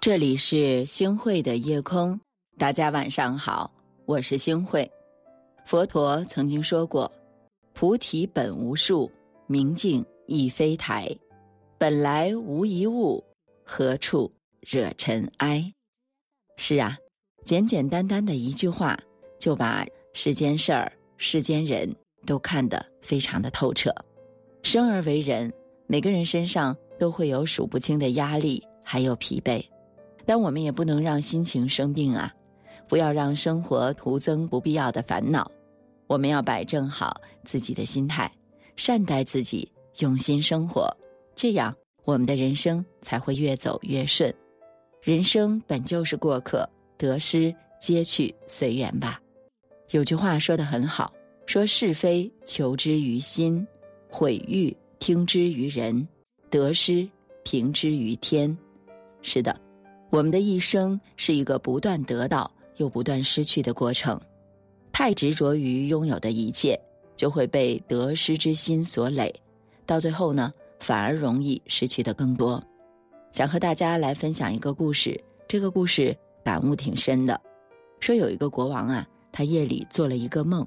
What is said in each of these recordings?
这里是星慧的夜空，大家晚上好，我是星慧。佛陀曾经说过：“菩提本无树，明镜亦非台，本来无一物，何处惹尘埃？”是啊，简简单单的一句话，就把世间事儿、世间人都看得非常的透彻。生而为人，每个人身上都会有数不清的压力，还有疲惫。但我们也不能让心情生病啊！不要让生活徒增不必要的烦恼。我们要摆正好自己的心态，善待自己，用心生活，这样我们的人生才会越走越顺。人生本就是过客，得失皆去随缘吧。有句话说得很好，说是非求之于心，毁誉听之于人，得失平之于天。是的。我们的一生是一个不断得到又不断失去的过程，太执着于拥有的一切，就会被得失之心所累，到最后呢，反而容易失去的更多。想和大家来分享一个故事，这个故事感悟挺深的。说有一个国王啊，他夜里做了一个梦，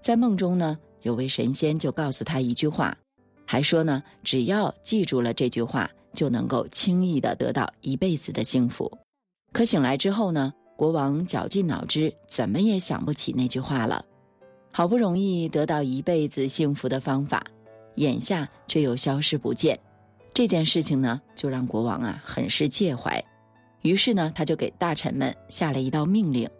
在梦中呢，有位神仙就告诉他一句话，还说呢，只要记住了这句话。就能够轻易的得到一辈子的幸福，可醒来之后呢，国王绞尽脑汁，怎么也想不起那句话了。好不容易得到一辈子幸福的方法，眼下却又消失不见。这件事情呢，就让国王啊很是介怀。于是呢，他就给大臣们下了一道命令，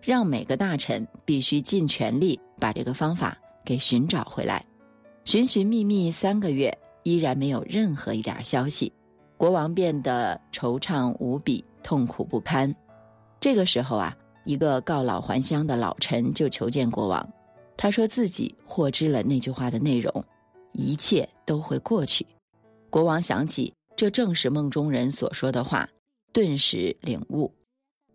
让每个大臣必须尽全力把这个方法给寻找回来。寻寻觅觅三个月，依然没有任何一点消息。国王变得惆怅无比，痛苦不堪。这个时候啊，一个告老还乡的老臣就求见国王。他说自己获知了那句话的内容，一切都会过去。国王想起这正是梦中人所说的话，顿时领悟，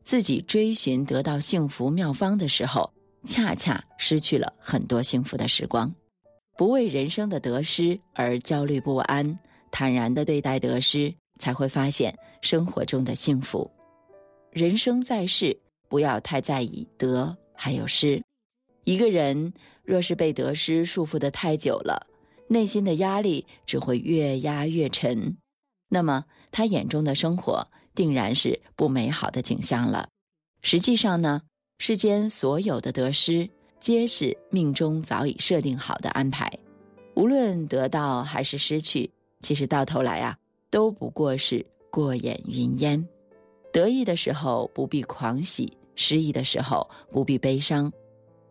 自己追寻得到幸福妙方的时候，恰恰失去了很多幸福的时光。不为人生的得失而焦虑不安。坦然的对待得失，才会发现生活中的幸福。人生在世，不要太在意得还有失。一个人若是被得失束缚的太久了，内心的压力只会越压越沉，那么他眼中的生活定然是不美好的景象了。实际上呢，世间所有的得失，皆是命中早已设定好的安排，无论得到还是失去。其实到头来啊，都不过是过眼云烟。得意的时候不必狂喜，失意的时候不必悲伤。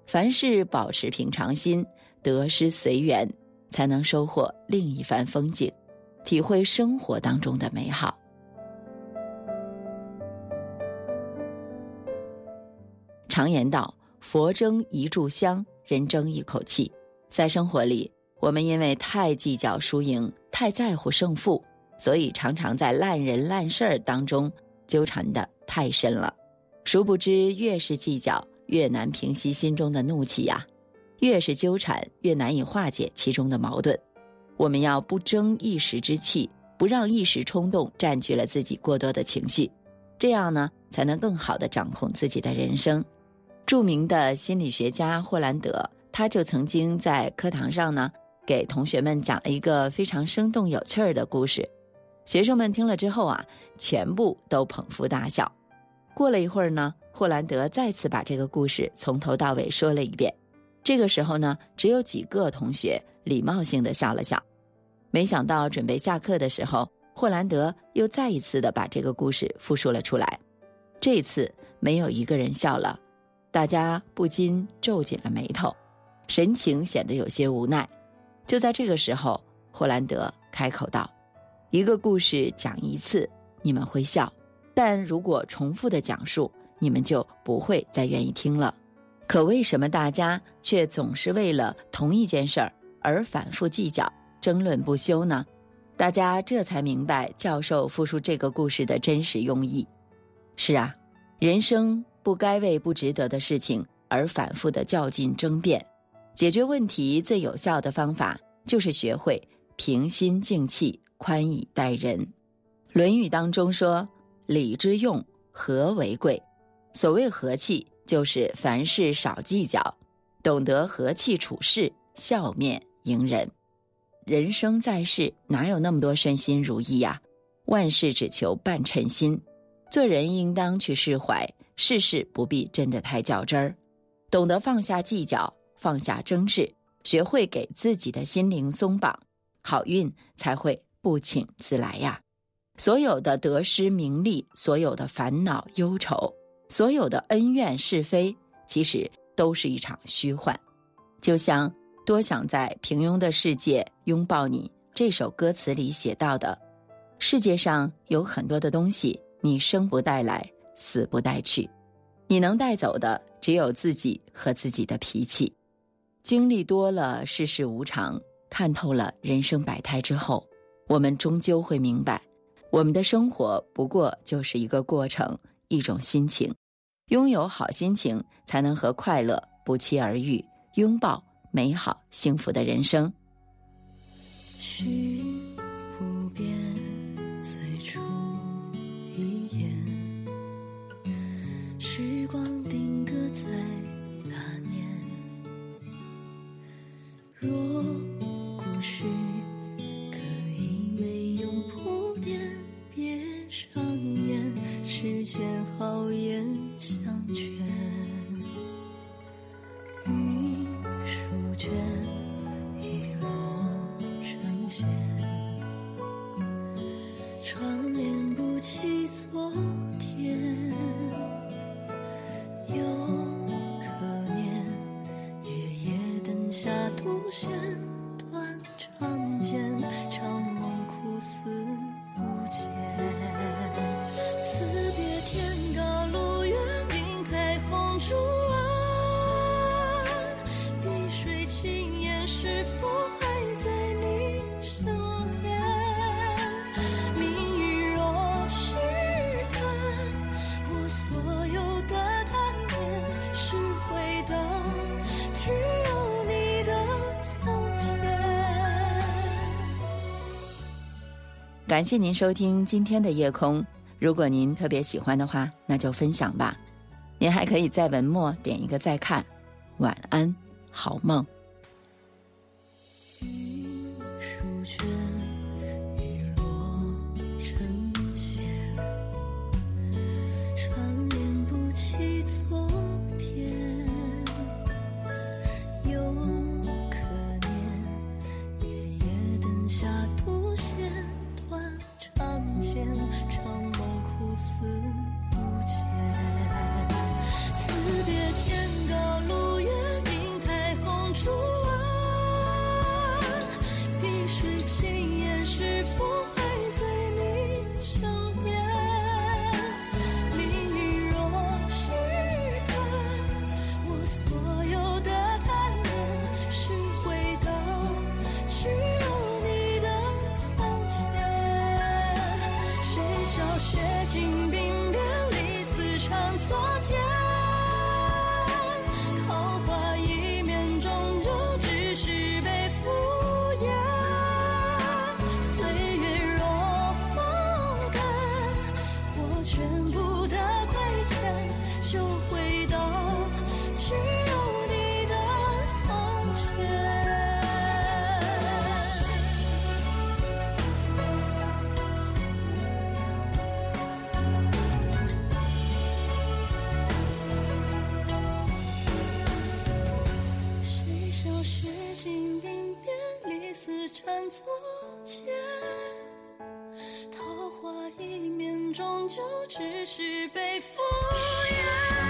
凡事保持平常心，得失随缘，才能收获另一番风景，体会生活当中的美好。常言道：“佛争一炷香，人争一口气。”在生活里。我们因为太计较输赢，太在乎胜负，所以常常在烂人烂事儿当中纠缠的太深了。殊不知，越是计较，越难平息心中的怒气呀；越是纠缠，越难以化解其中的矛盾。我们要不争一时之气，不让一时冲动占据了自己过多的情绪，这样呢，才能更好的掌控自己的人生。著名的心理学家霍兰德，他就曾经在课堂上呢。给同学们讲了一个非常生动有趣儿的故事，学生们听了之后啊，全部都捧腹大笑。过了一会儿呢，霍兰德再次把这个故事从头到尾说了一遍。这个时候呢，只有几个同学礼貌性的笑了笑。没想到准备下课的时候，霍兰德又再一次的把这个故事复述了出来。这次没有一个人笑了，大家不禁皱紧了眉头，神情显得有些无奈。就在这个时候，霍兰德开口道：“一个故事讲一次，你们会笑；但如果重复的讲述，你们就不会再愿意听了。可为什么大家却总是为了同一件事儿而反复计较、争论不休呢？”大家这才明白教授复述这个故事的真实用意。是啊，人生不该为不值得的事情而反复的较劲争辩。解决问题最有效的方法，就是学会平心静气，宽以待人。《论语》当中说：“礼之用，和为贵。”所谓和气，就是凡事少计较，懂得和气处事，笑面迎人。人生在世，哪有那么多顺心如意呀？万事只求半称心。做人应当去释怀，事事不必真的太较真儿，懂得放下计较，放下争执，学会给自己的心灵松绑，好运才会不请自来呀。所有的得失名利，所有的烦恼忧愁。所有的恩怨是非，其实都是一场虚幻。就像《多想在平庸的世界拥抱你》这首歌词里写到的：“世界上有很多的东西，你生不带来，死不带去，你能带走的只有自己和自己的脾气。”经历多了世事无常，看透了人生百态之后，我们终究会明白，我们的生活不过就是一个过程。一种心情，拥有好心情，才能和快乐不期而遇，拥抱美好幸福的人生。世间好言相劝，云书卷已落成线，窗帘不起昨天，又可念夜夜灯下独闲，感谢您收听今天的夜空。如果您特别喜欢的话，那就分享吧。您还可以在文末点一个再看。晚安，好梦。昨天，桃花一只有你的从前谁笑雪尽鬓边理思缠作笺桃花一面终究只是被敷衍。